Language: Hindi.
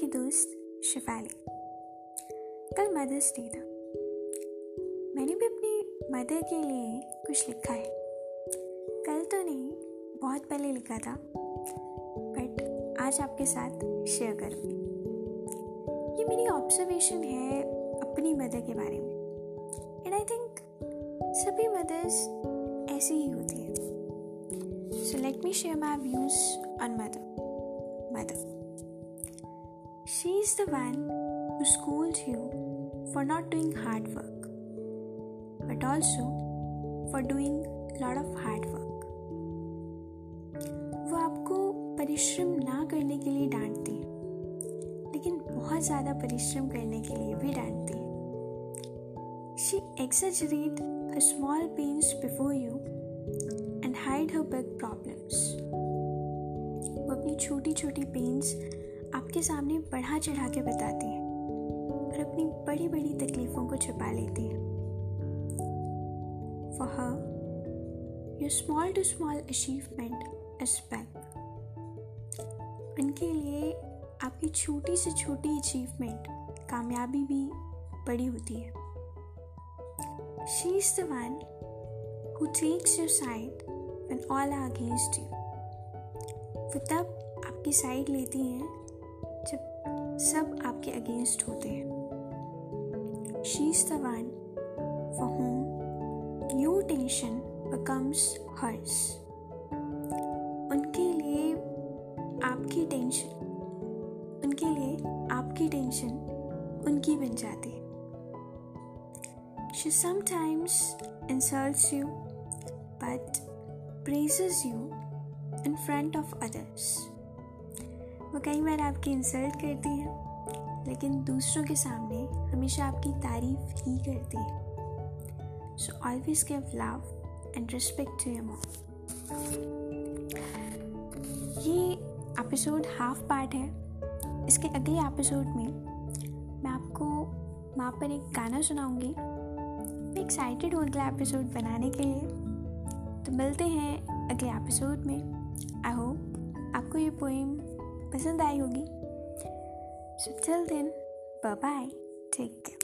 आपकी दोस्त शिफाली। कल मदर्स डे था। मैंने भी अपनी मदर के लिए कुछ लिखा है। कल तो नहीं, बहुत पहले लिखा था। बट आज आपके साथ शेयर करूँगी। ये मेरी ऑब्जर्वेशन है अपनी मदर के बारे में। एंड आई थिंक सभी मदर्स ऐसी ही होती हैं। So let me share my views on mother mother She is the one who scolds you for not doing hard work, but also for doing lot of hard work. वो आपको परिश्रम ना करने के लिए डांटती है लेकिन बहुत ज़्यादा परिश्रम करने के लिए भी डांटती है she exaggerate her small pains before you and hide her big problems. वो अपनी छोटी छोटी पेन्स आपके सामने बढ़ा चढ़ा के बताती हैं और अपनी बड़ी बड़ी तकलीफ़ों को छुपा लेती हैं। Her your small to small achievement is back उनके लिए आपकी छोटी से छोटी अचीवमेंट कामयाबी भी बड़ी होती है। She is the one who takes your side when all are against you वो तब आपकी साइड लेती हैं सब आपके अगेंस्ट होते हैं। She's is the one for whom you tension becomes hers उनके लिए आपकी टेंशन उनके लिए आपकी टेंशन उनकी बन जाती है। She sometimes insult you but praises you in front of others वो कई बार आपकी इंसल्ट करती हैं, लेकिन दूसरों के सामने हमेशा आपकी तारीफ़ ही करती है। So always give love and respect to your mom ये एपिसोड हाफ़ पार्ट है। इसके अगले एपिसोड में मैं आपको वहाँ पर एक गाना सुनाऊँगी। मैं एक्साइटेड हूँ अगला एपिसोड बनाने के लिए। तो मिलते हैं अगले एपिसोड में। आई होप आपको ये पोइम पसंद आई होगी। So till then bye take care